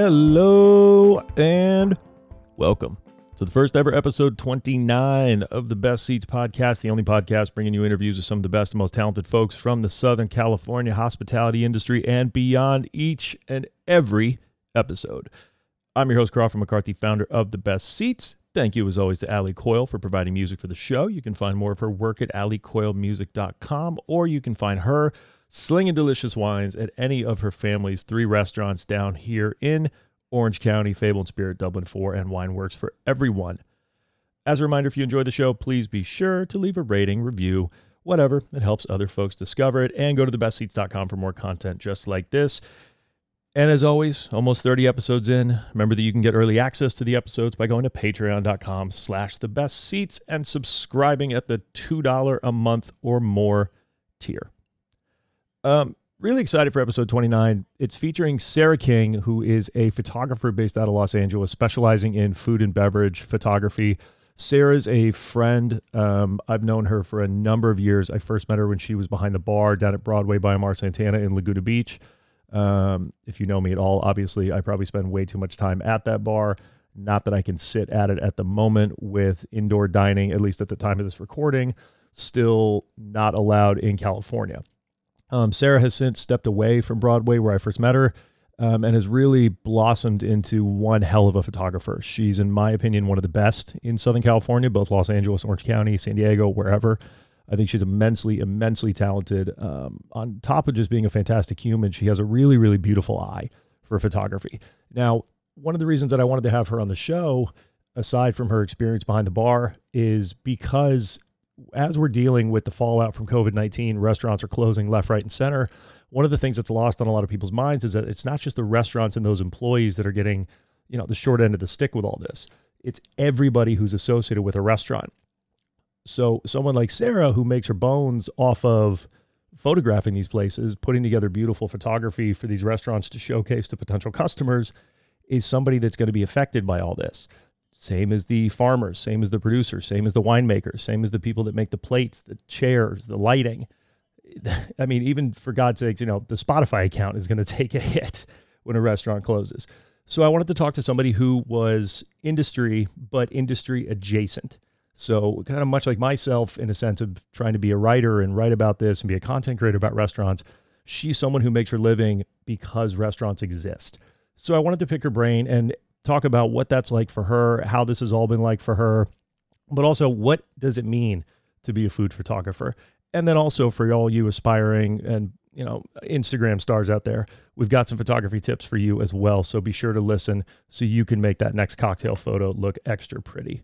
Hello and welcome to the first ever episode 29 of the Best Ceats podcast, the only podcast bringing you interviews with some of the best and most talented folks from the Southern California hospitality industry and beyond each and every episode. I'm your host, Crawford McCarthy, founder of The Best Ceats. Thank you, as always, to Ali Coyle for providing music for the show. You can find more of her work at alicoylemusic.com, or you can find her slinging delicious wines at any of her family's three restaurants down here in Orange County, Fable and Spirit, Dublin 4, and Wine Works for everyone. As a reminder, if you enjoy the show, please be sure to leave a rating, review, whatever. It helps other folks discover it. And go to thebestceats.com for more content just like this. And as always, almost 30 episodes in, remember that you can get early access to the episodes by going to patreon.com slash the best ceats and subscribing at the $2 a month or more tier. Um, really excited for episode 29. It's featuring Sarah King, who is a photographer based out of Los Angeles, specializing in food and beverage photography. Sarah's a friend. Um, I've known her for a number of years. I first met her when she was behind the bar down at Broadway by Amar Santana in Laguna Beach. Um, if you know me at all, obviously, I probably spend way too much time at that bar. Not that I can sit at it at the moment with indoor dining, at least at the time of this recording, still not allowed in California. Um, Sarah has since stepped away from Broadway, where I first met her, um, and has really blossomed into one hell of a photographer. She's, in my opinion, one of the best in Southern California, both Los Angeles, Orange County, San Diego, wherever. I think she's immensely, immensely talented. Um, on top of just being a fantastic human, she has a really, really beautiful eye for photography. Now, one of the reasons that I wanted to have her on the show, aside from her experience behind the bar, is because as we're dealing with the fallout from COVID 19, restaurants are closing left, right, and center. One of the things that's lost on a lot of people's minds is that it's not just the restaurants and those employees that are getting, you know, the short end of the stick with all this. It's everybody who's associated with a restaurant. So someone like Sarah, who makes her bones off of photographing these places, putting together beautiful photography for these restaurants to showcase to potential customers, is somebody that's going to be affected by all this. Same as the farmers, same as the producers, same as the winemakers, same as the people that make the plates, the chairs, the lighting. I mean, even for God's sakes, you know, the Spotify account is going to take a hit when a restaurant closes. So I wanted to talk to somebody who was industry, but industry adjacent. So kind of much like myself in a sense of trying to be a writer and write about this and be a content creator about restaurants. She's someone who makes her living because restaurants exist. So I wanted to pick her brain and talk about what that's like for her, how this has all been like for her, but also what does it mean to be a food photographer? And then also for all you aspiring and you know Instagram stars out there, we've got some photography tips for you as well. So be sure to listen so you can make that next cocktail photo look extra pretty.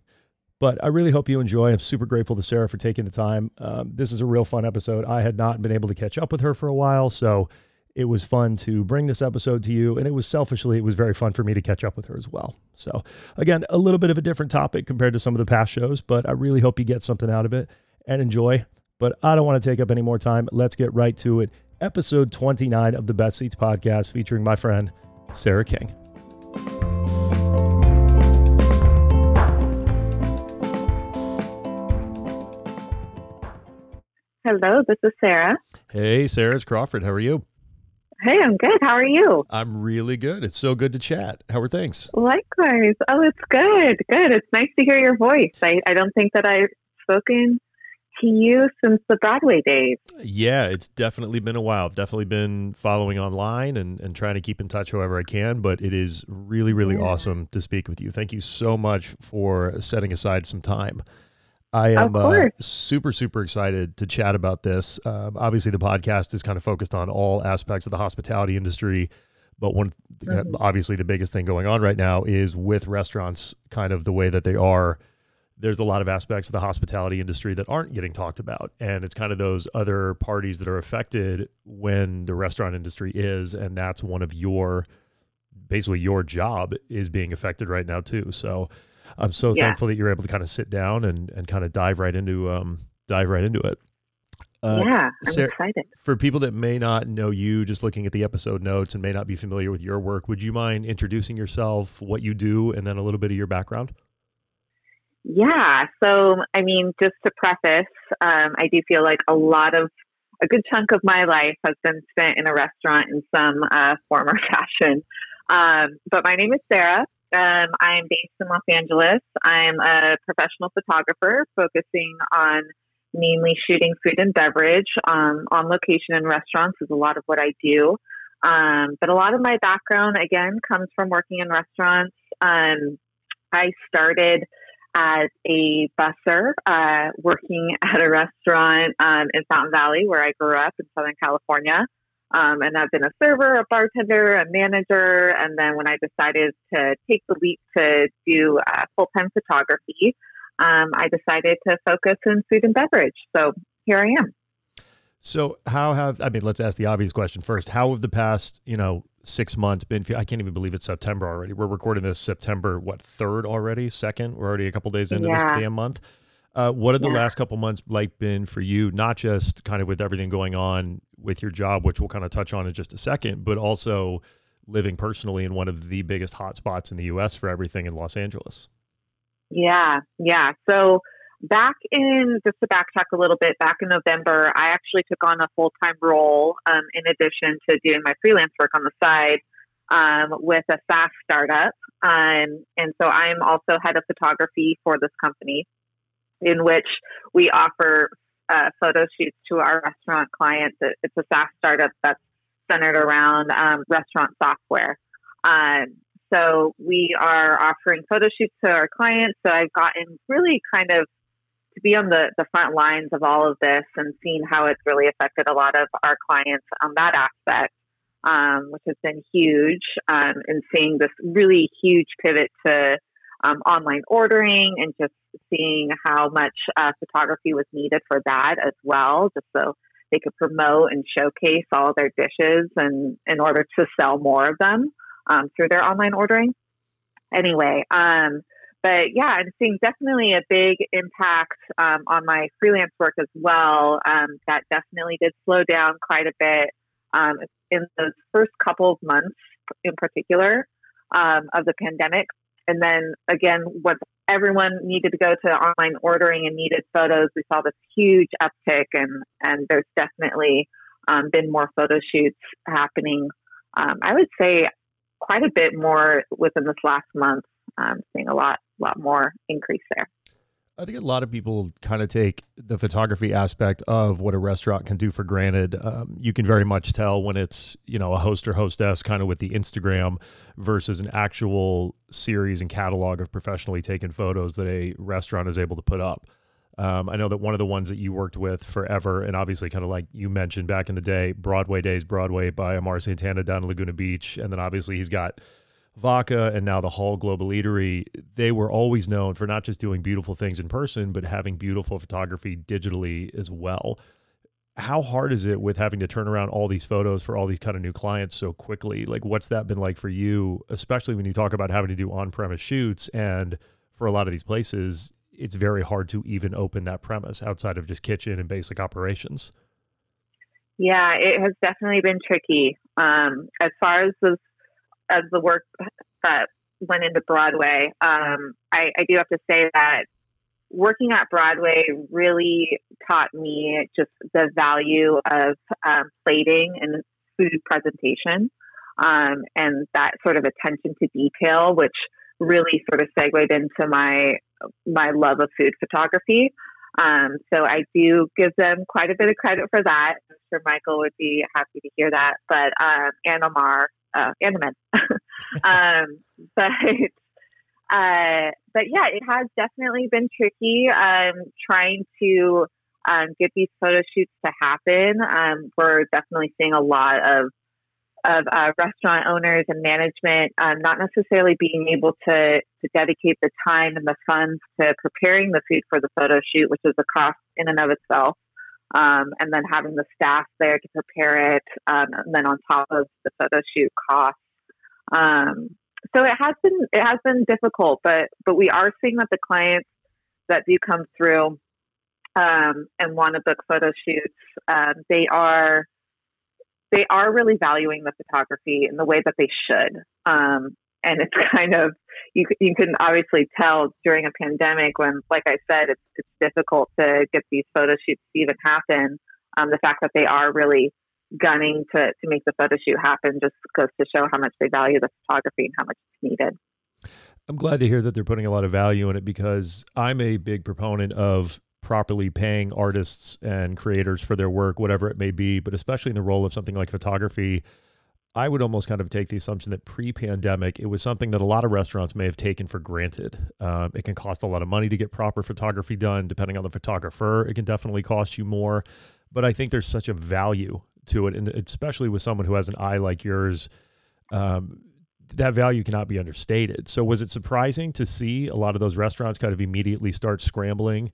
But I really hope you enjoy. I'm super grateful to Sarah for taking the time. Um, this is a real fun episode. I had not been able to catch up with her for a while, so it was fun to bring this episode to you. And it was selfishly, it was very fun for me to catch up with her as well. So, again, a little bit of a different topic compared to some of the past shows, but I really hope you get something out of it and enjoy. But I don't want to take up any more time. Let's get right to it. Episode 29 of the Best Ceats podcast featuring my friend, Sarah King. Hello, this is Sarah. Hey, Sarah, it's Crawford. How are you? Hey, I'm good. How are you? I'm really good. It's so good to chat. How are things? Likewise. Oh, it's good. Good. It's nice to hear your voice. I, I don't think that I've spoken to you since the Broadway days. Yeah, it's definitely been a while. I've definitely been following online and, and trying to keep in touch however I can, but it is really, really yeah. awesome to speak with you. Thank you so much for setting aside some time. I am uh, super, super excited to chat about this. Um, obviously, the podcast is kind of focused on all aspects of the hospitality industry, but one, mm-hmm. obviously, the biggest thing going on right now is with restaurants, kind of the way that they are there's a lot of aspects of the hospitality industry that aren't getting talked about. And it's kind of those other parties that are affected when the restaurant industry is. And that's one of your, basically, your job is being affected right now, too. So I'm so yeah. thankful that you're able to kind of sit down and, and kind of dive right into, um, dive right into it. Uh, yeah, I'm Sarah, excited. For people that may not know you, just looking at the episode notes and may not be familiar with your work, would you mind introducing yourself, what you do, and then a little bit of your background? Yeah. So, I mean, just to preface, um, I do feel like a lot of a good chunk of my life has been spent in a restaurant in some uh, form or fashion. Um, but my name is Sarah. Um, I'm based in Los Angeles. I'm a professional photographer focusing on mainly shooting food and beverage um, on location in restaurants is a lot of what I do. Um, but a lot of my background, again, comes from working in restaurants. Um, I started as a busser, uh, working at a restaurant um, in Fountain Valley, where I grew up in Southern California. Um, and I've been a server, a bartender, a manager. And then when I decided to take the leap to do uh, full time photography, um, I decided to focus in food and beverage. So here I am. So how have I mean? Let's ask the obvious question first. How have the past you know six months been? I can't even believe it's September already. We're recording this September what third already? Second? We're already a couple days into yeah. this damn month. Uh, what have the last couple months like been for you? Not just kind of with everything going on with your job, which we'll kind of touch on in just a second, but also living personally in one of the biggest hotspots in the U.S. for everything in Los Angeles. Yeah, yeah. So back in just to backtrack a little bit, back in November, I actually took on a full time role um, in addition to doing my freelance work on the side um, with a SaaS startup. Um, and so I'm also head of photography for this company, in which we offer uh, photo shoots to our restaurant clients. It's a SaaS startup that's centered around um, restaurant software. Um, so we are offering photo shoots to our clients. So I've gotten really kind of to be on the, the front lines of all of this and seeing how it's really affected a lot of our clients on that aspect, um, which has been huge, um, and seeing this really huge pivot to um, online ordering and just seeing how much uh, photography was needed for that as well, just so they could promote and showcase all their dishes and in order to sell more of them um, through their online ordering. Anyway, um, but yeah, I'm seeing definitely a big impact um, on my freelance work as well. Um, that definitely did slow down quite a bit um, in those first couple of months, in particular, um, of the pandemic. And then again, once everyone needed to go to online ordering and needed photos, we saw this huge uptick, and and there's definitely um, been more photo shoots happening. Um, I would say quite a bit more within this last month. Um, seeing a lot, a lot more increase there. I think a lot of people kind of take the photography aspect of what a restaurant can do for granted. Um, you can very much tell when it's you know a host or hostess kind of with the Instagram versus an actual series and catalog of professionally taken photos that a restaurant is able to put up. Um, I know that one of the ones that you worked with forever, and obviously, kind of like you mentioned back in the day, Broadway Days, Broadway by Amar Santana down in Laguna Beach, and then obviously he's got Vaca and now the Hall Global Eatery. They were always known for not just doing beautiful things in person, but having beautiful photography digitally as well. How hard is it with having to turn around all these photos for all these kind of new clients so quickly? Like, what's that been like for you, especially when you talk about having to do on premise shoots and for a lot of these places, it's very hard to even open that premise outside of just kitchen and basic operations. Yeah, it has definitely been tricky. Um, as far as the as the work that went into Broadway, um, I, I do have to say that working at Broadway really taught me just the value of um, plating and food presentation, um, and that sort of attention to detail, which really sort of segued into my my love of food photography. Um, so I do give them quite a bit of credit for that. I'm sure Michael would be happy to hear that. But um, Amar, uh, and the men. um, but uh, but yeah, it has definitely been tricky um, trying to um, get these photo shoots to happen. Um, we're definitely seeing a lot of of uh, restaurant owners and management um, not necessarily being able to, to dedicate the time and the funds to preparing the food for the photo shoot, which is a cost in and of itself, um, and then having the staff there to prepare it, um, and then on top of the photo shoot costs. Um, so it has been it has been difficult, but but we are seeing that the clients that do come through um, and want to book photo shoots, um, they are they are really valuing the photography in the way that they should. Um, and it's kind of you you can obviously tell during a pandemic when, like I said, it's it's difficult to get these photo shoots to even happen. Um, the fact that they are really gunning to to make the photo shoot happen just goes to show how much they value the photography and how much it's needed. I'm glad to hear that they're putting a lot of value in it because I'm a big proponent of properly paying artists and creators for their work, whatever it may be, but especially in the role of something like photography. I would almost kind of take the assumption that pre pandemic, it was something that a lot of restaurants may have taken for granted. Um, it can cost a lot of money to get proper photography done. Depending on the photographer, it can definitely cost you more. But I think there's such a value to it. And especially with someone who has an eye like yours, um, that value cannot be understated. So, was it surprising to see a lot of those restaurants kind of immediately start scrambling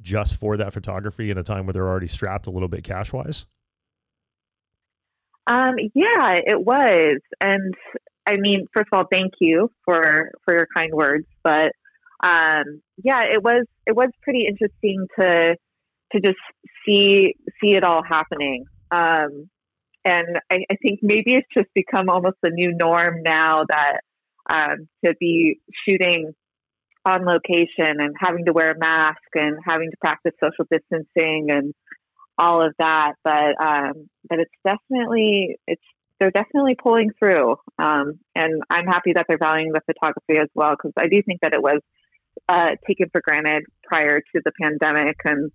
just for that photography in a time where they're already strapped a little bit cash wise? Um, yeah, it was. And I mean, first of all, thank you for for your kind words. But um, yeah, it was it was pretty interesting to to just see see it all happening. Um, and I, I, think maybe it's just become almost a new norm now that um, to be shooting on location and having to wear a mask and having to practice social distancing and all of that. But um, but it's definitely it's they're definitely pulling through, um, and I'm happy that they're valuing the photography as well because I do think that it was uh, taken for granted prior to the pandemic, and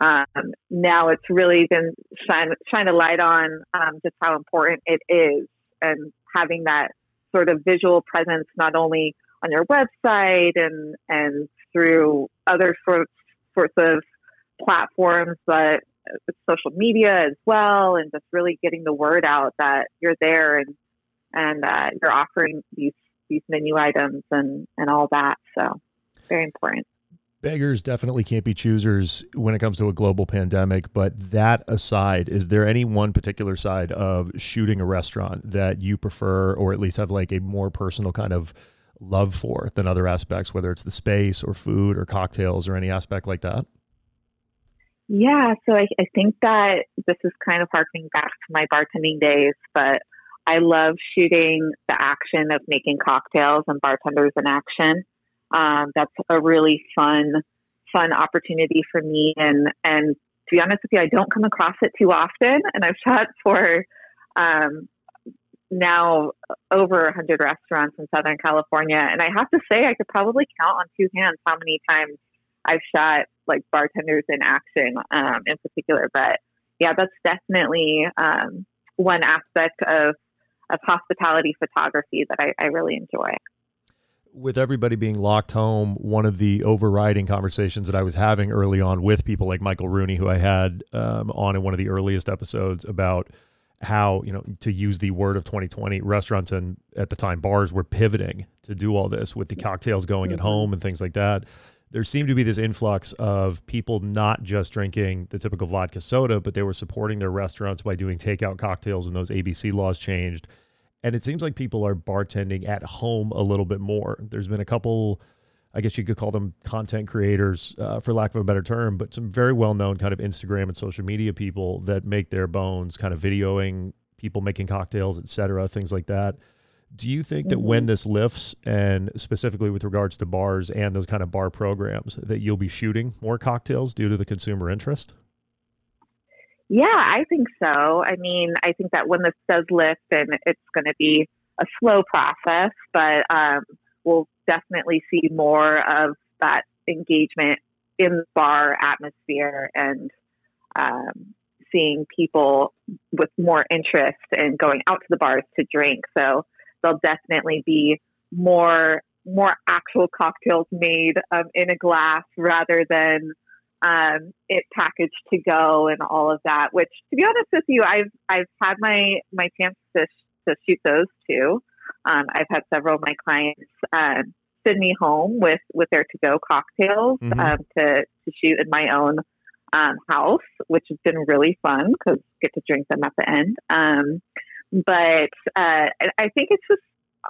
um, now it's really been shine shine a light on um, just how important it is, and having that sort of visual presence not only on your website and and through other sorts sorts of platforms, but social media as well, and just really getting the word out that you're there and and uh, you're offering these these menu items and and all that. So very important. Beggars definitely can't be choosers when it comes to a global pandemic. But that aside, is there any one particular side of shooting a restaurant that you prefer, or at least have like a more personal kind of love for than other aspects, whether it's the space or food or cocktails or any aspect like that? Yeah, so I, I think that this is kind of harkening back to my bartending days, but I love shooting the action of making cocktails and bartenders in action. Um, that's a really fun, fun opportunity for me. And and to be honest with you, I don't come across it too often. And I've shot for um, now over 100 restaurants in Southern California. And I have to say, I could probably count on two hands how many times I've shot like bartenders in action um, in particular. But yeah, that's definitely um, one aspect of, of hospitality photography that I, I really enjoy with everybody being locked home, one of the overriding conversations that I was having early on with people like Michael Rooney, who I had um, on in one of the earliest episodes about how you know to use the word of 2020 restaurants and at the time bars were pivoting to do all this with the cocktails going at mm-hmm. home and things like that there seemed to be this influx of people not just drinking the typical vodka soda but they were supporting their restaurants by doing takeout cocktails when those abc laws changed and it seems like people are bartending at home a little bit more there's been a couple I guess you could call them content creators, uh, for lack of a better term, but some very well known kind of Instagram and social media people that make their bones kind of videoing people making cocktails, et cetera, things like that. Do you think that mm-hmm. when this lifts, and specifically with regards to bars and those kind of bar programs, that you'll be shooting more cocktails due to the consumer interest? Yeah, I think so. I mean, I think that when this does lift, and it's going to be a slow process, but um, we'll definitely see more of that engagement in the bar atmosphere and um, seeing people with more interest in going out to the bars to drink. So there'll definitely be more more actual cocktails made um, in a glass rather than um, it packaged to go and all of that. Which, to be honest with you, I've I've had my my chance to to to shoot those too. Um, I've had several of my clients uh, send me home with with their to go cocktails mm-hmm. um, to to shoot in my own um, house, which has been really fun because get to drink them at the end. But uh, I think it's just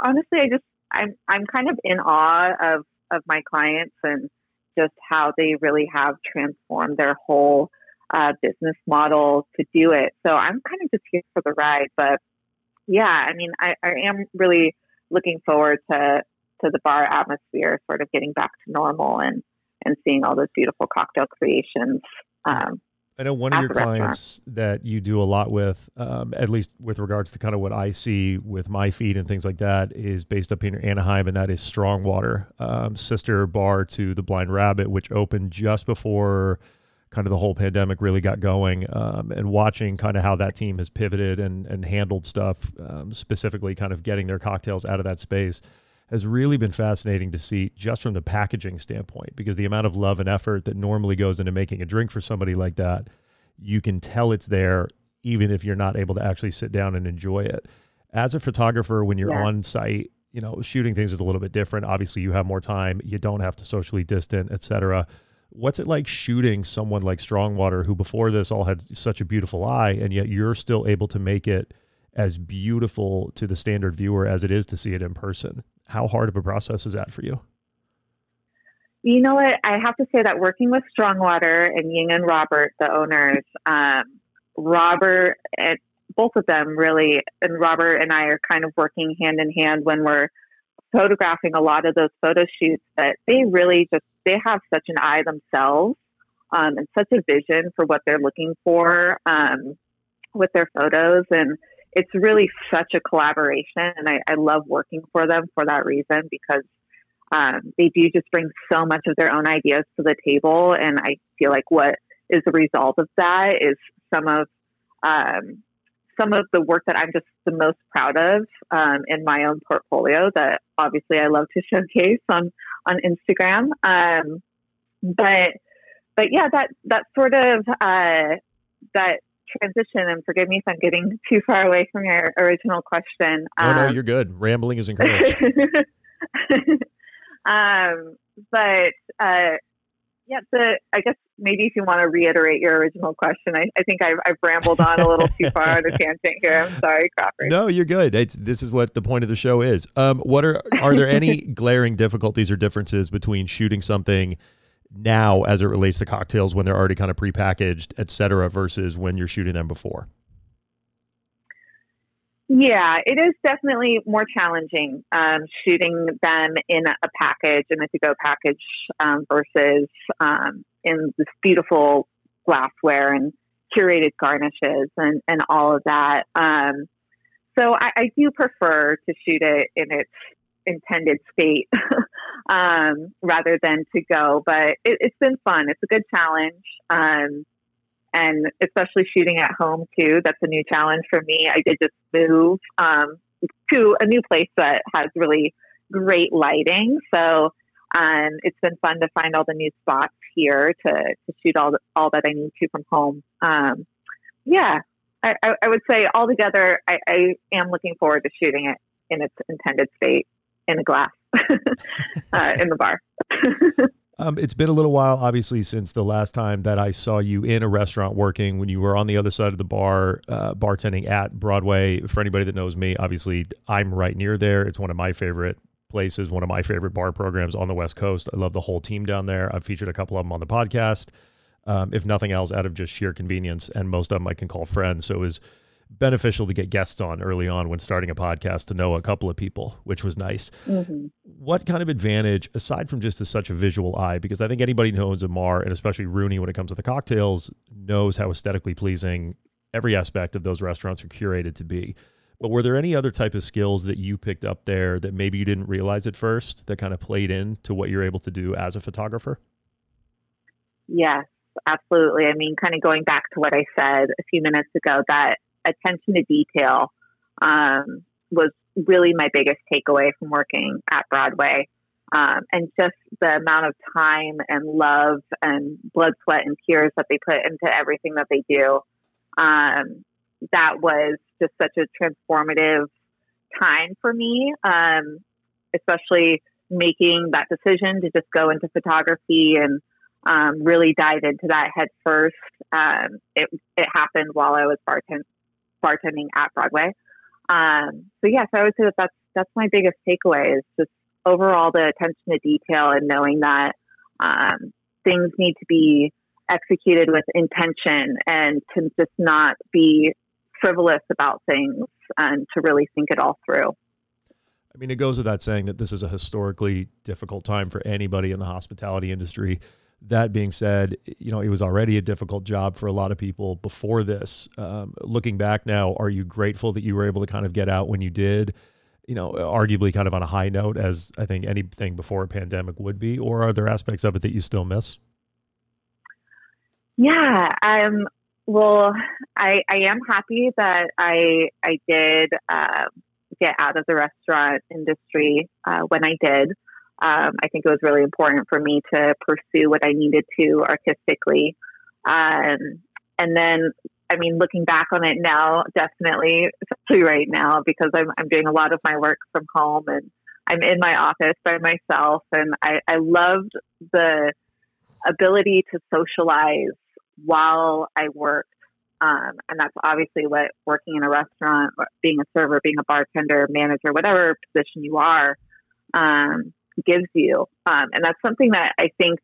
honestly, I just I'm I'm kind of in awe of of my clients and just how they really have transformed their whole uh, business model to do it. So I'm kind of just here for the ride. But yeah, I mean, I, I am really looking forward to to the bar atmosphere, sort of getting back to normal and and seeing all those beautiful cocktail creations. Um, I know one of your clients that you do a lot with, um, at least with regards to kind of what I see with my feed and things like that, is based up here in Anaheim, and that is Strongwater, um, sister bar to the Blind Rabbit, which opened just before kind of the whole pandemic really got going. Um, and watching kind of how that team has pivoted and and handled stuff, um, specifically kind of getting their cocktails out of that space has really been fascinating to see just from the packaging standpoint because the amount of love and effort that normally goes into making a drink for somebody like that, you can tell it's there even if you're not able to actually sit down and enjoy it. As a photographer, when you're yeah. on site, you know, shooting things is a little bit different. Obviously, you have more time, you don't have to socially distant, etc. What's it like shooting someone like Strongwater, who before this all had such a beautiful eye, and yet you're still able to make it as beautiful to the standard viewer as it is to see it in person? How hard of a process is that for you? You know what? I have to say that working with Strongwater and Ying and Robert, the owners, um, Robert and both of them really, and Robert and I are kind of working hand in hand when we're photographing a lot of those photo shoots. That they really just they have such an eye themselves um, and such a vision for what they're looking for um, with their photos and it's really such a collaboration, and I, I love working for them for that reason because um, they do just bring so much of their own ideas to the table, and I feel like what is the result of that is some of um, some of the work that I'm just the most proud of um, in my own portfolio that obviously I love to showcase on on Instagram. Um, but but yeah, that that sort of uh, that transition, and forgive me if I'm getting too far away from your original question. Um, no, no, you're good. Rambling is encouraged. um, but uh, yeah, the I guess maybe if you want to reiterate your original question, I, I think I've, I've, rambled on a little too far on a tangent here. I'm sorry, Crawford. No, you're good. It's, this is what the point of the show is. Um, what are are there any glaring difficulties or differences between shooting something? Now as it relates to cocktails when they're already kind of prepackaged, et cetera, versus when you're shooting them before? Yeah, it is definitely more challenging um, shooting them in a package, in a to-go package, um, versus um, in this beautiful glassware and curated garnishes and, and all of that. Um, so I, I, do prefer to shoot it in its intended state um, rather than to go. But it, has been fun. It's a good challenge. Um, and especially shooting at home too. That's a new challenge for me. I did just move um, to a new place that has really great lighting. So um, it's been fun to find all the new spots here to, to shoot all, all that I need to from home. Um, yeah, I, I, would say altogether, I, I am looking forward to shooting it in its intended state in a glass uh, in the bar. um, it's been a little while, obviously, since the last time that I saw you in a restaurant working when you were on the other side of the bar, uh, bartending at Broadway. For anybody that knows me, obviously, I'm right near there. It's one of my favorite places, one of my favorite bar programs on the West Coast. I love the whole team down there. I've featured a couple of them on the podcast. Um, if nothing else, out of just sheer convenience, and most of them I can call friends. So it was beneficial to get guests on early on when starting a podcast to know a couple of people, which was nice. Mm-hmm. What kind of advantage, aside from just as such a visual eye, because I think anybody who knows Amar, and especially Rooney when it comes to the cocktails, knows how aesthetically pleasing every aspect of those restaurants are curated to be. But were there any other type of skills that you picked up there that maybe you didn't realize at first that kind of played into what you're able to do as a photographer? Yes, absolutely. I mean, kind of going back to what I said a few minutes ago, that attention to detail um, was really my biggest takeaway from working at Broadway. Um, and just the amount of time and love and blood, sweat, and tears that they put into everything that they do. Um, that was just such a transformative time for me, um, especially making that decision to just go into photography and um, really dive into that head first. Um, it, it happened while I was bartend- bartending at Broadway. Um, so yes, I would say that that's, that's my biggest takeaway is just overall the attention to detail and knowing that um, things need to be executed with intention and to just not be frivolous about things and to really think it all through. I mean, it goes without saying that this is a historically difficult time for anybody in the hospitality industry. That being said, you know, it was already a difficult job for a lot of people before this. Um, looking back now, are you grateful that you were able to kind of get out when you did? You know, arguably kind of on a high note, as I think anything before a pandemic would be, or are there aspects of it that you still miss? Yeah, um, well, I I am happy that I I did uh, get out of the restaurant industry uh, when I did. Um, I think it was really important for me to pursue what I needed to artistically. Um, and then, I mean, looking back on it now, definitely, especially right now, because I'm, I'm doing a lot of my work from home and I'm in my office by myself. And I, I loved the ability to socialize while I worked. Um, and that's obviously what working in a restaurant, being a server, being a bartender, manager, whatever position you are, um, gives you. Um, and that's something that I think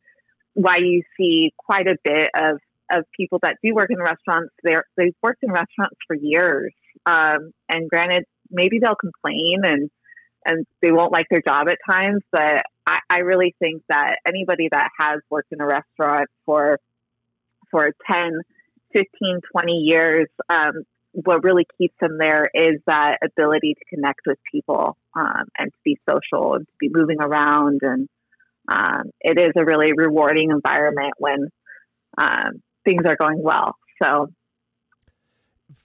why you see quite a bit of, of people that do work in restaurants, they're, they've worked in restaurants for years. Um, and granted, maybe they'll complain and, and they won't like their job at times, but I, I really think that anybody that has worked in a restaurant for, for 10, 15, 20 years, um, what really keeps them there is that ability to connect with people um, and to be social and to be moving around. And um, it is a really rewarding environment when um, things are going well. So,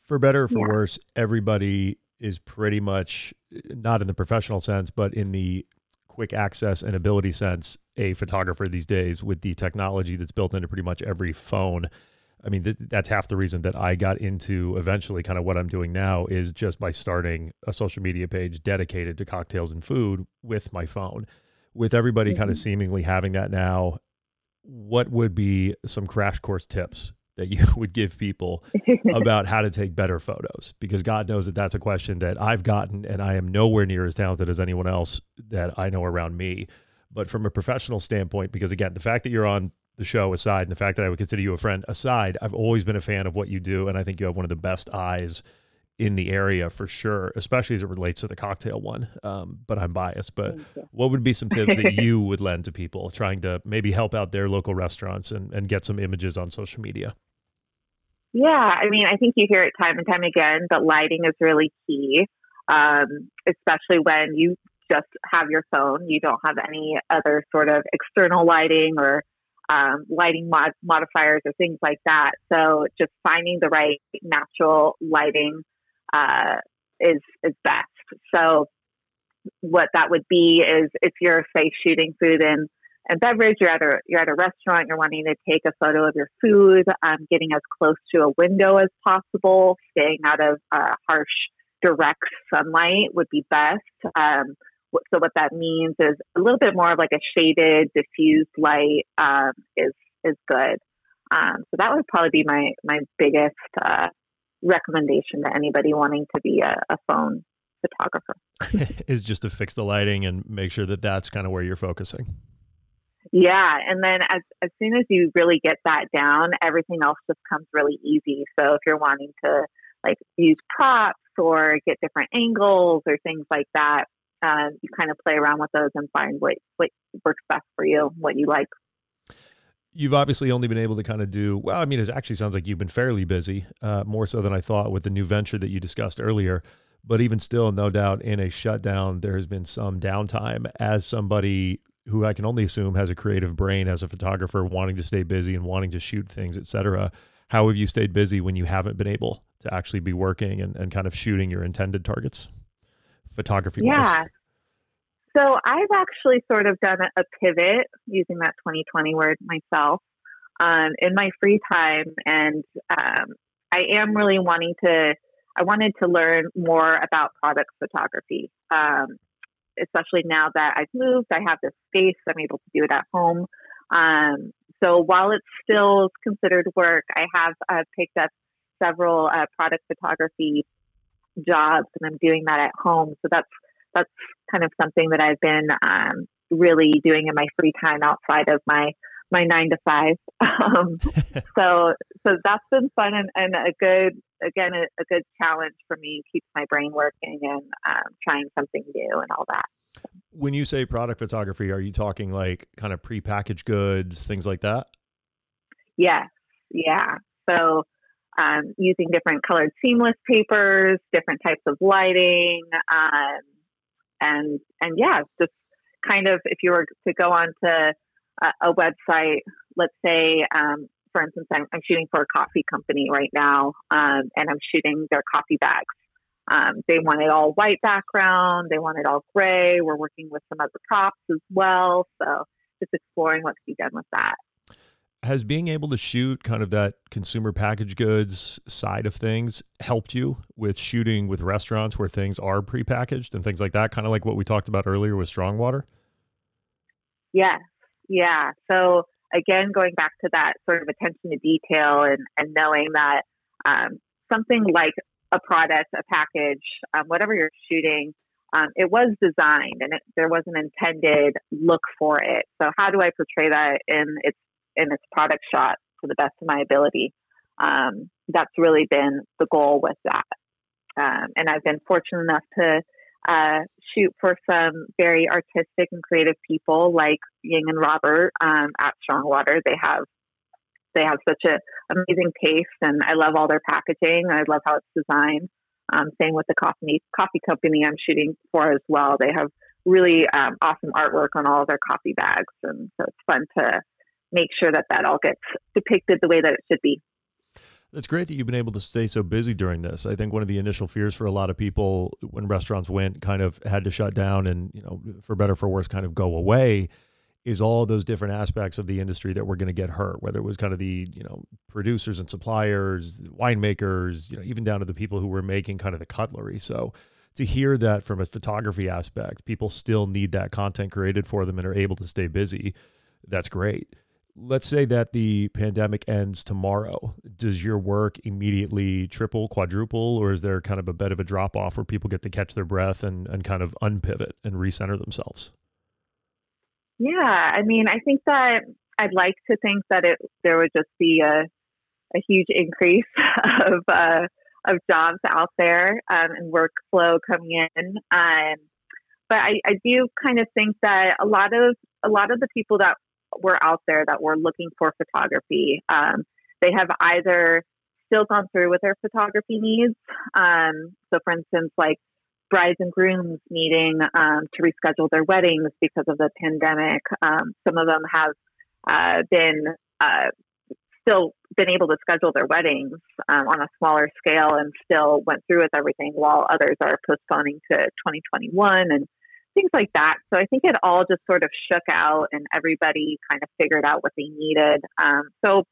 for better or for yeah. worse, everybody is pretty much not in the professional sense, but in the quick access and ability sense, a photographer these days with the technology that's built into pretty much every phone I mean, th- that's half the reason that I got into eventually kind of what I'm doing now is just by starting a social media page dedicated to cocktails and food with my phone. With everybody mm-hmm. kind of seemingly having that now, what would be some crash course tips that you would give people about how to take better photos? Because God knows that that's a question that I've gotten, and I am nowhere near as talented as anyone else that I know around me. But from a professional standpoint, because again, the fact that you're on the show aside and the fact that I would consider you a friend aside, I've always been a fan of what you do. And I think you have one of the best eyes in the area for sure, especially as it relates to the cocktail one. Um, but I'm biased. But what would be some tips that you would lend to people trying to maybe help out their local restaurants and, and get some images on social media? Yeah, I mean, I think you hear it time and time again, but lighting is really key, um, especially when you just have your phone. You don't have any other sort of external lighting or um, lighting mod- modifiers or things like that. So just finding the right natural lighting uh, is is best. So what that would be is if you're say shooting food and and beverage, you're at a you're at a restaurant, you're wanting to take a photo of your food, um, getting as close to a window as possible, staying out of uh, harsh direct sunlight would be best. Um, so what that means is a little bit more of like a shaded, diffused light um, is is good. Um, so that would probably be my my biggest uh, recommendation to anybody wanting to be a, a phone photographer. is just to fix the lighting and make sure that that's kind of where you're focusing. Yeah, and then as as soon as you really get that down, everything else just comes really easy. So if you're wanting to like use props or get different angles or things like that, uh, you kind of play around with those and find what what works best for you, what you like. You've obviously only been able to kind of do well. I mean, it actually sounds like you've been fairly busy, uh, more so than I thought with the new venture that you discussed earlier. But even still, no doubt, in a shutdown, there has been some downtime. As somebody who I can only assume has a creative brain as a photographer, wanting to stay busy and wanting to shoot things, etc. How have you stayed busy when you haven't been able to actually be working and, and kind of shooting your intended targets? Photography yeah so i've actually sort of done a, a pivot using that 2020 word myself um, in my free time and um, i am really wanting to I wanted to learn more about product photography. Um, especially now that I've moved, I have this space, I'm able to do it at home. Um, so while it's still considered work, I have uh, picked up several uh, product photography jobs, and I'm doing that at home. So that's that's kind of something that I've been um, really doing in my free time outside of my my nine to five. Um, so so that's been fun and, and a good again a, a, good challenge for me. Keeps my brain working and um, trying something new and all that. When you say product photography, are you talking like kind of prepackaged goods, things like that? Yes. Yeah. So um, using different colored seamless papers, different types of lighting, um, and and yeah, just kind of if you were to go on to a, a website, let's say, um, for instance, I'm, I'm, shooting for a coffee company right now, um, and I'm shooting their coffee bags. Um, they want it all white background. They want it all gray. We're working with some other props as well. So just exploring what could be done with that. Has being able to shoot kind of that consumer packaged goods side of things helped you with shooting with restaurants where things are prepackaged and things like that? Kind of like what we talked about earlier with Strongwater Yes. Yeah. So again, going back to that sort of attention to detail and, and knowing that um, something like a product, a package, um, whatever you're shooting, um, it was designed and it, there was an intended look for it. So how do I portray that in its in its product shot to the best of my ability? Um, that's really been the goal with that. Um, and I've been fortunate enough to uh, shoot for some very artistic and creative people like Ying and Robert um, at Strongwater. They have they have such a amazing taste, and I love all their packaging. I love how it's designed. Um, same with the coffee coffee company I'm shooting for as well. They have really um, awesome artwork on all of their coffee bags, and so it's fun to make sure that that all gets depicted the way that it should be. That's great that you've been able to stay so busy during this. I think one of the initial fears for a lot of people when restaurants went kind of had to shut down and, you know, for better for worse kind of go away is all those different aspects of the industry that were going to get hurt, whether it was kind of the, you know, producers and suppliers, winemakers, you know, even down to the people who were making kind of the cutlery. So to hear that from a photography aspect, people still need that content created for them and are able to stay busy. That's great. Let's say that the pandemic ends tomorrow. Does your work immediately triple, quadruple, or is there kind of a bit of a drop off where people get to catch their breath and, and kind of unpivot and recenter themselves? Yeah, I mean, I think that I'd like to think that it there would just be a a huge increase of uh, of jobs out there um, and workflow coming in. Um, but I, I do kind of think that a lot of a lot of the people that were out there that were looking for photography, um, they have either still gone through with their photography needs. Um, so, for instance, like brides and grooms needing um, to reschedule their weddings because of the pandemic. Um, some of them have uh, been uh, still been able to schedule their weddings um, on a smaller scale and still went through with everything, while others are postponing to 2021 and things like that. So I think it all just sort of shook out, and everybody kind of figured out what they needed. Um, so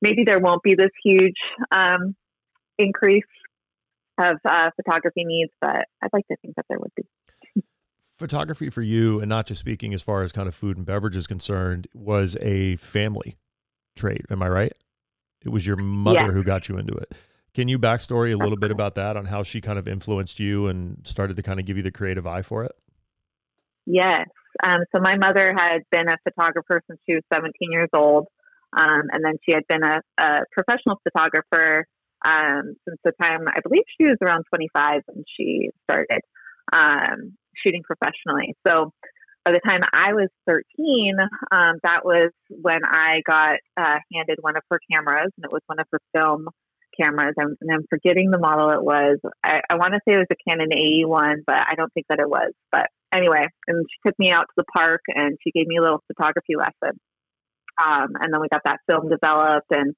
maybe there won't be this huge um, increase of uh, photography needs, but I'd like to think that there would be. Photography for you, and not just speaking as far as kind of food and beverage is concerned, was a family trait. Am I right? It was your mother who got you into it. Can you backstory a little bit about that on how she kind of influenced you and started to kind of give you the creative eye for it? Yes. Um, so my mother had been a photographer since she was 17 years old. Um, and then she had been a, a professional photographer um, since the time I believe she was around 25 when she started um, shooting professionally. So by the time I was 13, um, that was when I got uh, handed one of her cameras, and it was one of her film cameras. I'm, and I'm forgetting the model it was. I, I want to say it was a Canon AE1, but I don't think that it was. But anyway, and she took me out to the park and she gave me a little photography lesson. Um, and then we got that film developed and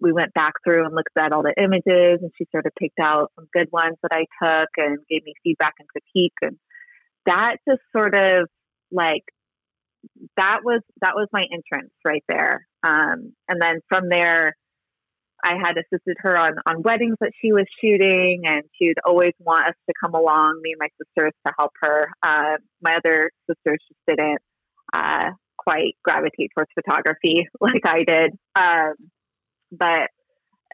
we went back through and looked at all the images and she sort of picked out some good ones that I took and gave me feedback and critique and that just sort of like that was that was my entrance right there um, and then from there I had assisted her on, on weddings that she was shooting, and she would always want us to come along, me and my sisters, to help her. Uh, my other sisters just didn't uh, quite gravitate towards photography like I did. Um, but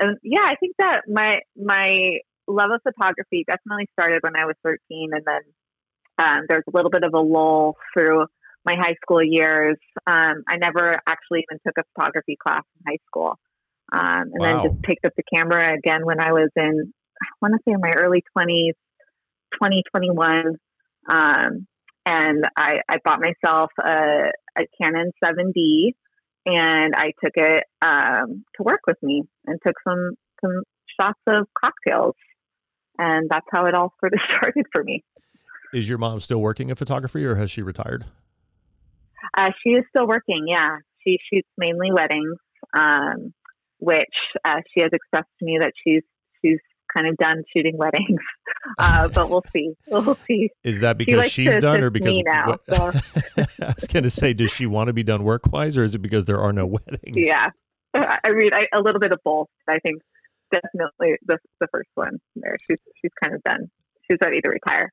um, yeah, I think that my my love of photography definitely started when I was 13, and then um, there's a little bit of a lull through my high school years. Um, I never actually even took a photography class in high school. Um, and wow. then just picked up the camera again when I was in, I want to say in my early 20s, 2021. Um, and I, I bought myself a, a Canon 7D and I took it um, to work with me and took some, some shots of cocktails. And that's how it all sort of started for me. Is your mom still working in photography or has she retired? Uh, she is still working. Yeah, she shoots mainly weddings, um, which uh, she has expressed to me that she's she's kind of done shooting weddings. Uh, but we'll see. We'll see. Is that because she she's done, or because now? So. I was going to say, does she want to be done work wise, or is it because there are no weddings? Yeah, I mean, I, a little bit of both. I think definitely the the first one there. She's she's kind of done. She's ready to retire.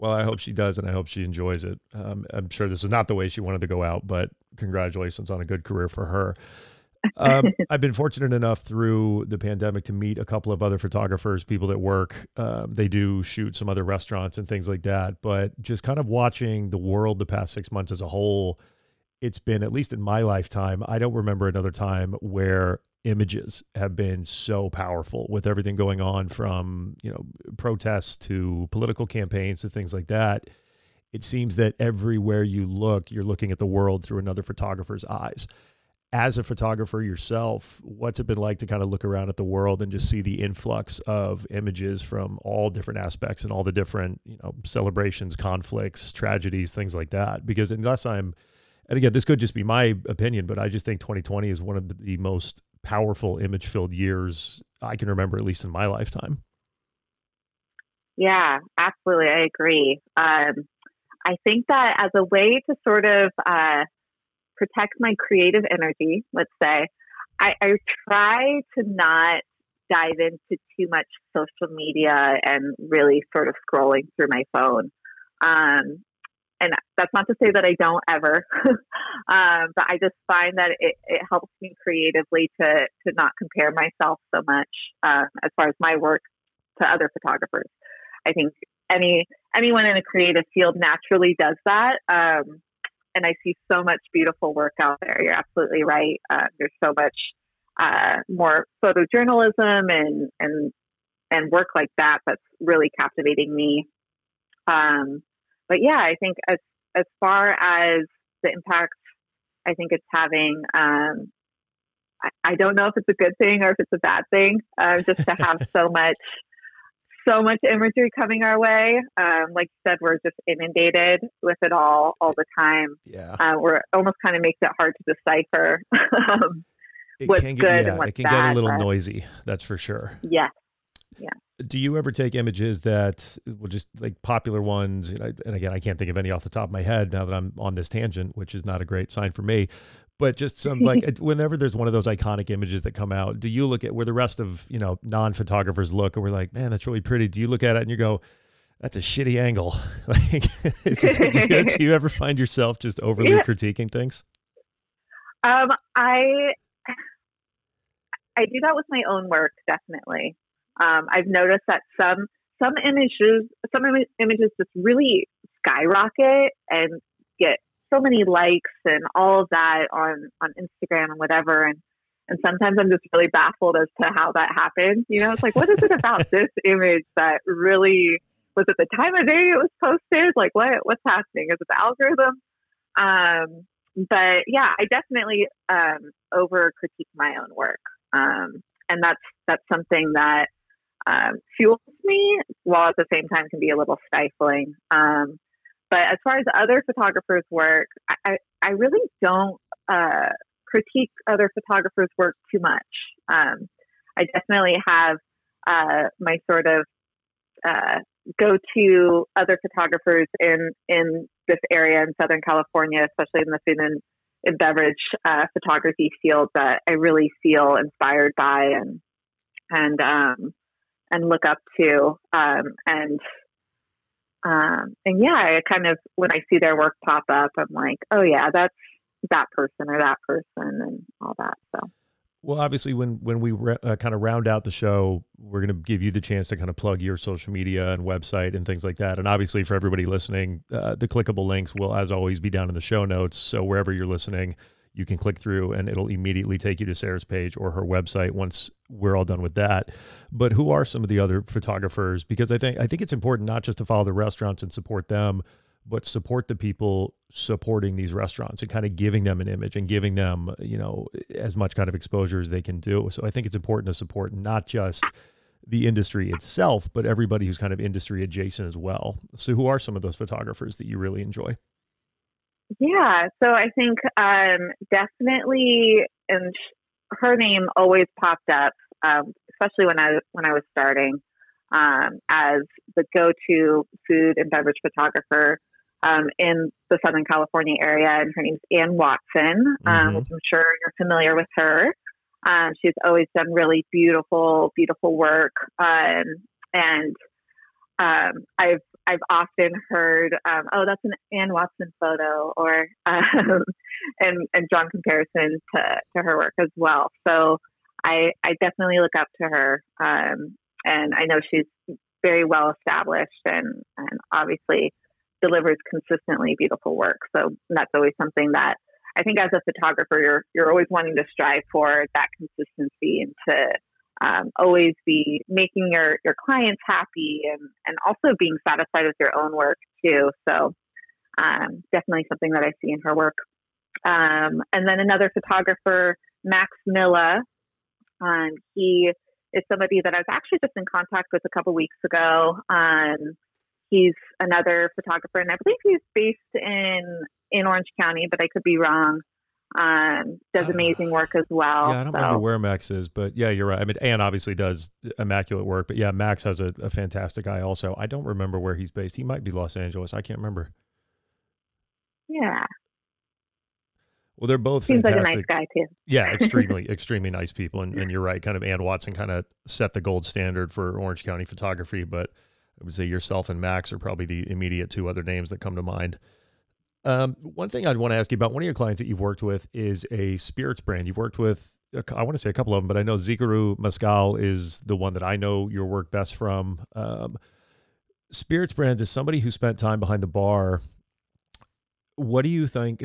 Well, I hope she does, and I hope she enjoys it. Um, I'm sure this is not the way she wanted to go out, but congratulations on a good career for her. Um, I've been fortunate enough through the pandemic to meet a couple of other photographers, people that work. Um, they do shoot some other restaurants and things like that. But just kind of watching the world the past six months as a whole, it's been, at least in my lifetime, I don't remember another time where images have been so powerful with everything going on from you know protests to political campaigns to things like that it seems that everywhere you look you're looking at the world through another photographer's eyes as a photographer yourself what's it been like to kind of look around at the world and just see the influx of images from all different aspects and all the different you know celebrations conflicts tragedies things like that because unless i'm and again this could just be my opinion but i just think 2020 is one of the most powerful image filled years I can remember, at least in my lifetime. Yeah, absolutely. I agree. Um, I think that as a way to sort of uh, protect my creative energy, let's say, I, I try to not dive into too much social media and really sort of scrolling through my phone. Um, and that's not to say that I don't ever, um, but I just find that it, it helps me creatively to to not compare myself so much uh, as far as my work to other photographers. I think any anyone in a creative field naturally does that, um, and I see so much beautiful work out there. You're absolutely right. Uh, there's so much uh, more photojournalism and and and work like that that's really captivating me. Um, but yeah, I think as as far as the impact, I think it's having. Um, I, I, don't know if it's a good thing or if it's a bad thing. Uh, just to have so much, so much imagery coming our way. Um, like you said, we're just inundated with it all all the time. Yeah, uh, we're almost kind of makes it hard to decipher. um, what's get, good yeah, and what's it can bad, get a little noisy. That's for sure. Yes, yeah. Do you ever take images that will just like popular ones? And again, I can't think of any off the top of my head now that I'm on this tangent, which is not a great sign for me. But just some like whenever there's one of those iconic images that come out, do you look at where the rest of you know non photographers look and we're like, man, that's really pretty? Do you look at it and you go, that's a shitty angle? like, it, do, you, do, you, ever find yourself just overly yeah. critiquing things? Um, I I do that with my own work, definitely. Um, I've noticed that some some images some Im- images just really skyrocket and get so many likes and all of that on on Instagram and whatever and and sometimes I'm just really baffled as to how that happens. You know, it's like what is it about this image that really was it the time of day it was posted? Like what what's happening? Is it the algorithm? Um, but yeah, I definitely um, over critique my own work, um, and that's that's something that um, fuels me, while at the same time can be a little stifling. Um, but as far as other photographers' work, I, I really don't uh, critique other photographers' work too much. Um, I definitely have uh, my sort of uh, go to other photographers in in this area in Southern California, especially in the food and in beverage uh, photography field that I really feel inspired by and and um, and look up to. Um, and um, and yeah, I kind of when I see their work pop up, I'm like, oh yeah, that's that person or that person and all that. So. Well, obviously, when when we re- uh, kind of round out the show, we're going to give you the chance to kind of plug your social media and website and things like that. And obviously, for everybody listening, uh, the clickable links will, as always, be down in the show notes. So wherever you're listening, you can click through, and it'll immediately take you to Sarah's page or her website once we're all done with that. But who are some of the other photographers? Because I think I think it's important not just to follow the restaurants and support them, but support the people supporting these restaurants and kind of giving them an image and giving them, you know, as much kind of exposure as they can do. So I think it's important to support not just the industry itself, but everybody who's kind of industry adjacent as well. So who are some of those photographers that you really enjoy? Yeah, so I think um, definitely, and her name always popped up, um, especially when I when I was starting um, as the go-to food and beverage photographer um, in the Southern California area, and her name's Anne Watson, um, mm-hmm. which I'm sure you're familiar with her. Um, she's always done really beautiful, beautiful work, um, and um, I've I've often heard, um, "Oh, that's an Anne Watson photo," or and and drawn comparisons to to her work as well. So I I definitely look up to her, and I know she's very well established and and obviously delivers consistently beautiful work. So that's always something that I think as a photographer, you're you're always wanting to strive for that consistency and to um, always be making your your clients happy and and also being satisfied with your own work too. So um, definitely something that I see in her work. Um, and then another photographer, Max Milla. Um, he is somebody that I was actually just in contact with a couple weeks ago. Um, He's another photographer, and I believe he's based in in Orange County, but I could be wrong. Um, does uh, amazing work as well. Yeah, I don't so. remember where Max is, but yeah, you're right. I mean, Anne obviously does immaculate work, but yeah, Max has a, a fantastic eye also. I don't remember where he's based. He might be Los Angeles. I can't remember. Yeah. Well, they're both Seems fantastic. like a nice guy too. Yeah, extremely, extremely nice people. And, and you're right. Kind of Anne Watson kind of set the gold standard for Orange County photography, but I would say yourself and Max are probably the immediate two other names that come to mind. Um, one thing I'd want to ask you about one of your clients that you've worked with is a spirits brand. You've worked with, I want to say a couple of them, but I know Zicaru Mezcal is the one that I know your work best from. Um, spirits brands is somebody who spent time behind the bar what do you think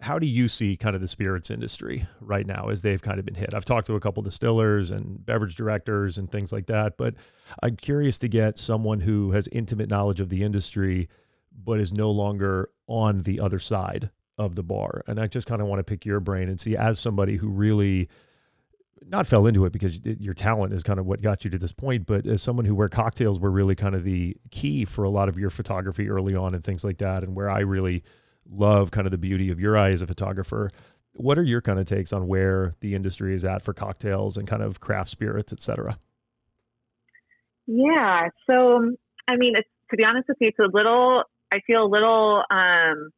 how do you see kind of the spirits industry right now as they've kind of been hit i've talked to a couple distillers and beverage directors and things like that but i'm curious to get someone who has intimate knowledge of the industry but is no longer on the other side of the bar and i just kind of want to pick your brain and see as somebody who really not fell into it because your talent is kind of what got you to this point, but as someone who where cocktails were really kind of the key for a lot of your photography early on and things like that, and where I really love kind of the beauty of your eye as a photographer. What are your kind of takes on where the industry is at for cocktails and kind of craft spirits, et cetera? Yeah. So, I mean, to be honest with you, it's a little, I feel a little um,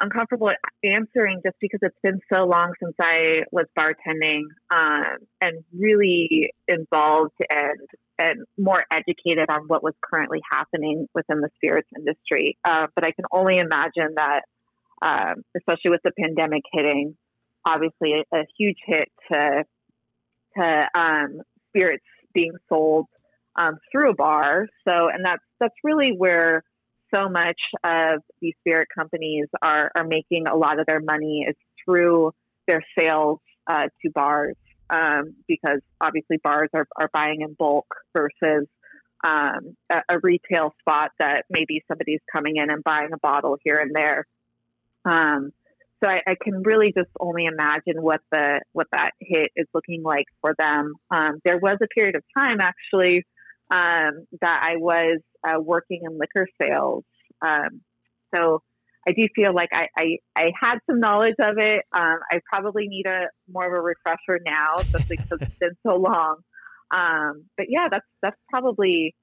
uncomfortable answering just because it's been so long since I was bartending um, and really involved and and more educated on what was currently happening within the spirits industry. Uh, but I can only imagine that, um, especially with the pandemic hitting, obviously a, a huge hit to to um, spirits being sold um, through a bar. So, and that's that's really where so much of these spirit companies are are making a lot of their money is through their sales uh, to bars um, because obviously bars are, are buying in bulk versus um, a, a, retail spot that maybe somebody's coming in and buying a bottle here and there. Um, so I, I, can really just only imagine what the what that hit is looking like for them. Um, there was a period of time actually um, that I was uh, working in liquor sales. Um, so I do feel like I, I, I had some knowledge of it. Um, I probably need a more of a refresher now, especially because it's been so long. Um, but yeah, that's that's probably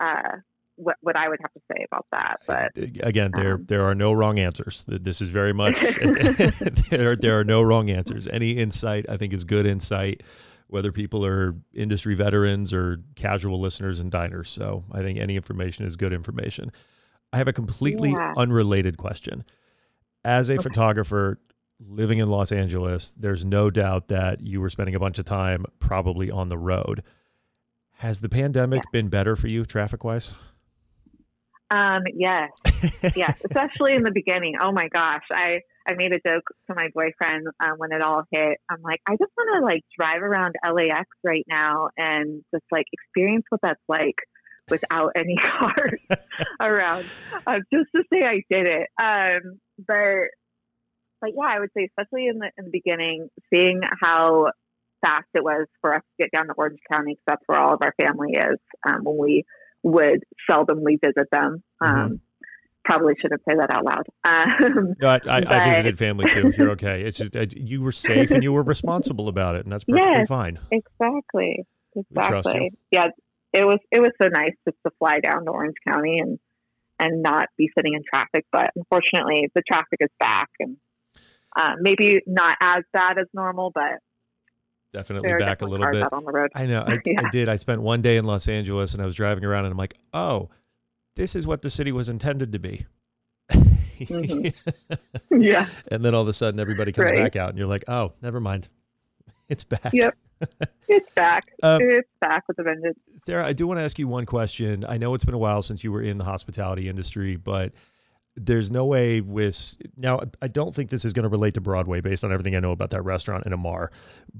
uh, what, what I would have to say about that. But again, there um, there are no wrong answers. This is very much there there are no wrong answers. Any insight I think is good insight, whether people are industry veterans or casual listeners and diners. So I think any information is good information. I have a completely yeah. unrelated question. As a okay. photographer living in Los Angeles, there's no doubt that you were spending a bunch of time probably on the road. Has the pandemic yeah. been better for you traffic wise? Um, yes, yes, especially in the beginning. Oh my gosh, I I made a joke to my boyfriend um, when it all hit. I'm like, I just want to like drive around LAX right now and just like experience what that's like without any cars around, uh, just to say I did it. Um, but but yeah, I would say especially in the in the beginning, seeing how fast it was for us to get down to Orange County because that's where all of our family is um, when we would seldomly visit them. Mm-hmm. Um, mm-hmm. Probably shouldn't say that out loud. Um, no, I, I, but, I, visited family too. You're okay. It's just uh, you were safe and you were responsible about it, and that's perfectly yes, fine. Exactly. Exactly. Yeah, it was it was so nice just to fly down to Orange County and and not be sitting in traffic. But unfortunately, the traffic is back, and uh, maybe not as bad as normal, but definitely back a little bit on the road. I know. I, yeah. I did. I spent one day in Los Angeles and I was driving around and I'm like, oh, this is what the city was intended to be. mm-hmm. Yeah. And then all of a sudden everybody comes right. back out and you're like, oh, never mind. It's back. Yep. it's back. Um, it's back with a vengeance. Sarah, I do want to ask you one question. I know it's been a while since you were in the hospitality industry, but there's no way with now I don't think this is going to relate to Broadway based on everything I know about that restaurant in Amar,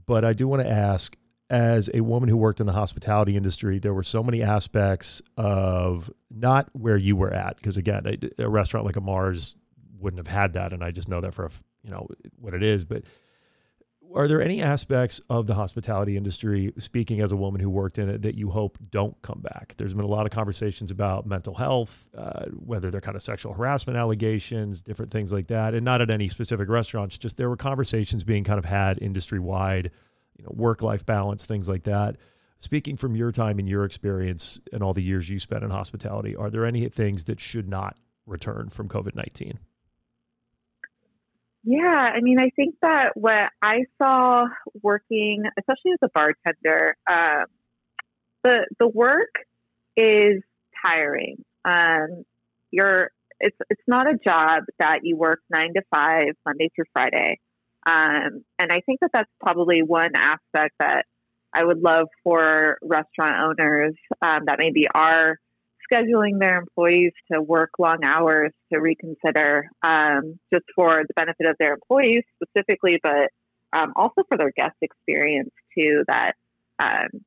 but I do want to ask as a woman who worked in the hospitality industry, there were so many aspects of not where you were at because again, a, a restaurant like Amar's wouldn't have had that, and I just know that for a, you know what it is, but are there any aspects of the hospitality industry, speaking as a woman who worked in it, that you hope don't come back? There's been a lot of conversations about mental health, uh, whether they're kind of sexual harassment allegations, different things like that, and not at any specific restaurants. Just there were conversations being kind of had industry wide, you know, work life balance, things like that. Speaking from your time and your experience and all the years you spent in hospitality, are there any things that should not return from COVID 19? Yeah, I mean, I think that what I saw working, especially as a bartender, uh, the the work is tiring. Um, you're it's it's not a job that you work nine to five Monday through Friday, um, and I think that that's probably one aspect that I would love for restaurant owners um, that maybe are scheduling their employees to work long hours to reconsider um, just for the benefit of their employees specifically, but um, also for their guest experience too. That um,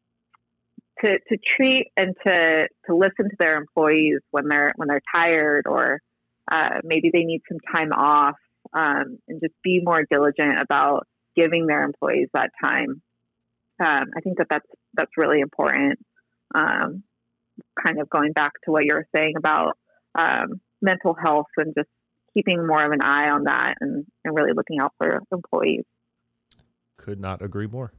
to to treat and to to listen to their employees when they're when they're tired or uh, maybe they need some time off, um, and just be more diligent about giving their employees that time. Um, I think that that's that's really important. Um, kind of going back to what you were saying about um, mental health and just keeping more of an eye on that and, and really looking out for employees. Could not agree more.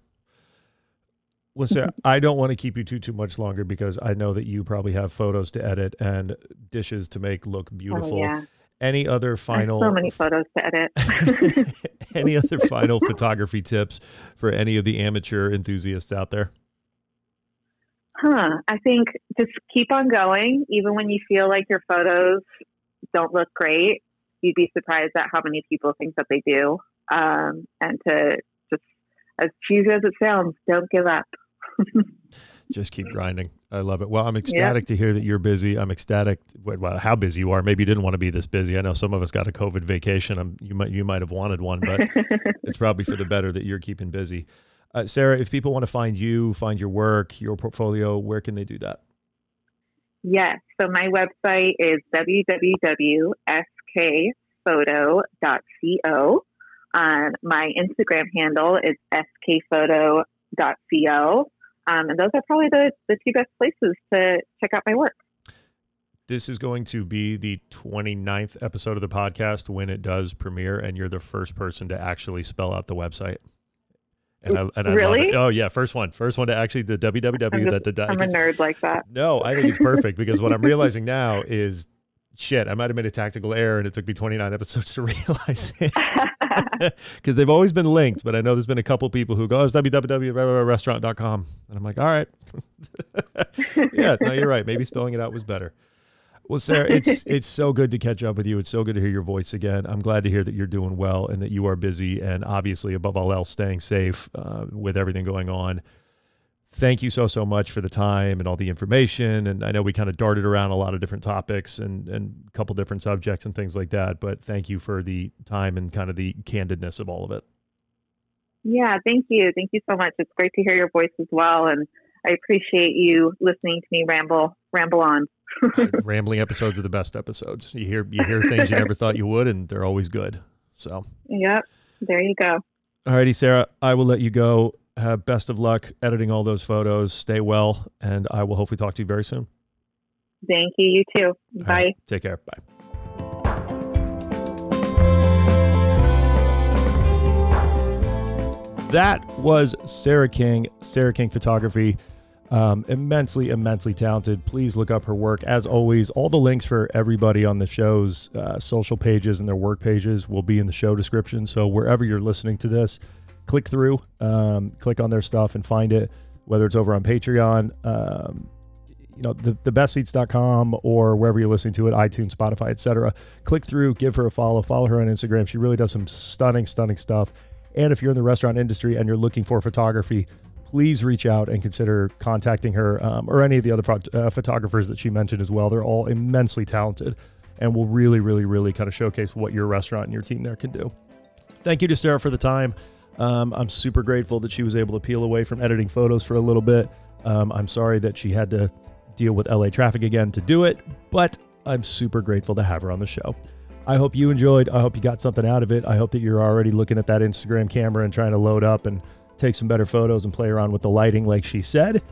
Well, Sarah, I don't want to keep you too too much longer because I know that you probably have photos to edit and dishes to make look beautiful. Oh, yeah. Any other final? so many photos to edit. any other final photography tips for any of the amateur enthusiasts out there? Huh. I think just keep on going, even when you feel like your photos don't look great. You'd be surprised at how many people think that they do. Um, and to just, as cheesy as it sounds, don't give up. Just keep grinding. I love it. Well, I'm ecstatic to hear that you're busy. I'm ecstatic. Well, how busy you are. Maybe you didn't want to be this busy. I know some of us got a COVID vacation. I'm, you might you might have wanted one, but it's probably for the better that you're keeping busy. Uh, Sarah, if people want to find you, find your work, your portfolio, where can they do that? Yes. So my website is www.skphoto.co. Um, my Instagram handle is skphoto.co. Um, and those are probably the, the two best places to check out my work. This is going to be the 29th episode of the podcast when it does premiere, and you're the first person to actually spell out the website. And I, and I really? love it. Oh yeah, first one, first one to actually the www I'm, that the I'm a nerd like that. No, I think it's perfect because what I'm realizing now is shit. I might have made a tactical error, and it took me 29 episodes to realize it because they've always been linked. But I know there's been a couple people who go, "Oh, it's www.restaurant.com," and I'm like, "All right, yeah, no, you're right. Maybe spelling it out was better." Well, Sarah, it's it's so good to catch up with you. It's so good to hear your voice again. I'm glad to hear that you're doing well and that you are busy, and obviously, above all else, staying safe uh, with everything going on. Thank you so so much for the time and all the information. And I know we kind of darted around a lot of different topics and and a couple different subjects and things like that. But thank you for the time and kind of the candidness of all of it. Yeah, thank you. Thank you so much. It's great to hear your voice as well, and I appreciate you listening to me ramble ramble on. Rambling episodes are the best episodes. You hear you hear things you never thought you would, and they're always good. So, yep, there you go. All righty, Sarah. I will let you go. Have best of luck editing all those photos. Stay well, and I will hopefully talk to you very soon. Thank you. You too. Bye. right, take care. Bye. That was Sarah King, Sarah King Photography. Um, immensely, immensely talented. Please look up her work. As always, all the links for everybody on the show's uh, social pages and their work pages will be in the show description. So wherever you're listening to this, click through, um, click on their stuff and find it, whether it's over on Patreon, um, you know, the, thebestceats.com or wherever you're listening to it, iTunes, Spotify, etc. Click through, give her a follow, follow her on Instagram. She really does some stunning, stunning stuff. And if you're in the restaurant industry and you're looking for photography, please reach out and consider contacting her um, or any of the other pro- uh, photographers that she mentioned as well. They're all immensely talented and will really, really, really kind of showcase what your restaurant and your team there can do. Thank you to Sarah for the time. Um, I'm super grateful that she was able to peel away from editing photos for a little bit. Um, I'm sorry that she had to deal with LA traffic again to do it, but I'm super grateful to have her on the show. I hope you enjoyed. I hope you got something out of it. I hope that you're already looking at that Instagram camera and trying to load up and take some better photos and play around with the lighting, like she said.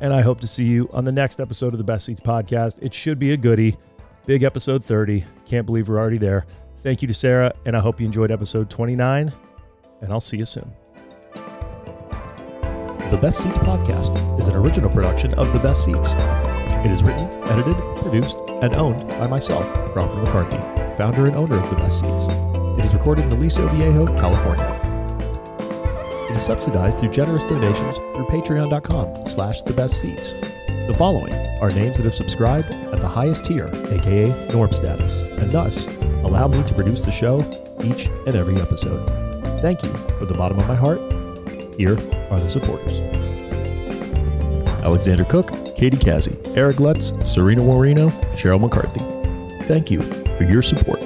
And I hope to see you on the next episode of the Best Ceats podcast. It should be a goodie. Big episode 30. Can't believe we're already there. Thank you to Sarah, and I hope you enjoyed episode 29, and I'll see you soon. The Best Ceats podcast is an original production of The Best Ceats. It is written, edited, produced, and owned by myself, Crawford McCarthy, founder and owner of The Best Ceats. It is recorded in Aliso Viejo, California. It is subsidized through generous donations through patreon.com slash the best ceats. The following are names that have subscribed at the highest tier, aka norm status, and thus allow me to produce the show each and every episode. Thank you from the bottom of my heart. Here are the supporters. Alexander Cook, Katie Cassie, Eric Lutz, Serena Warino, Cheryl McCarthy. Thank you for your support.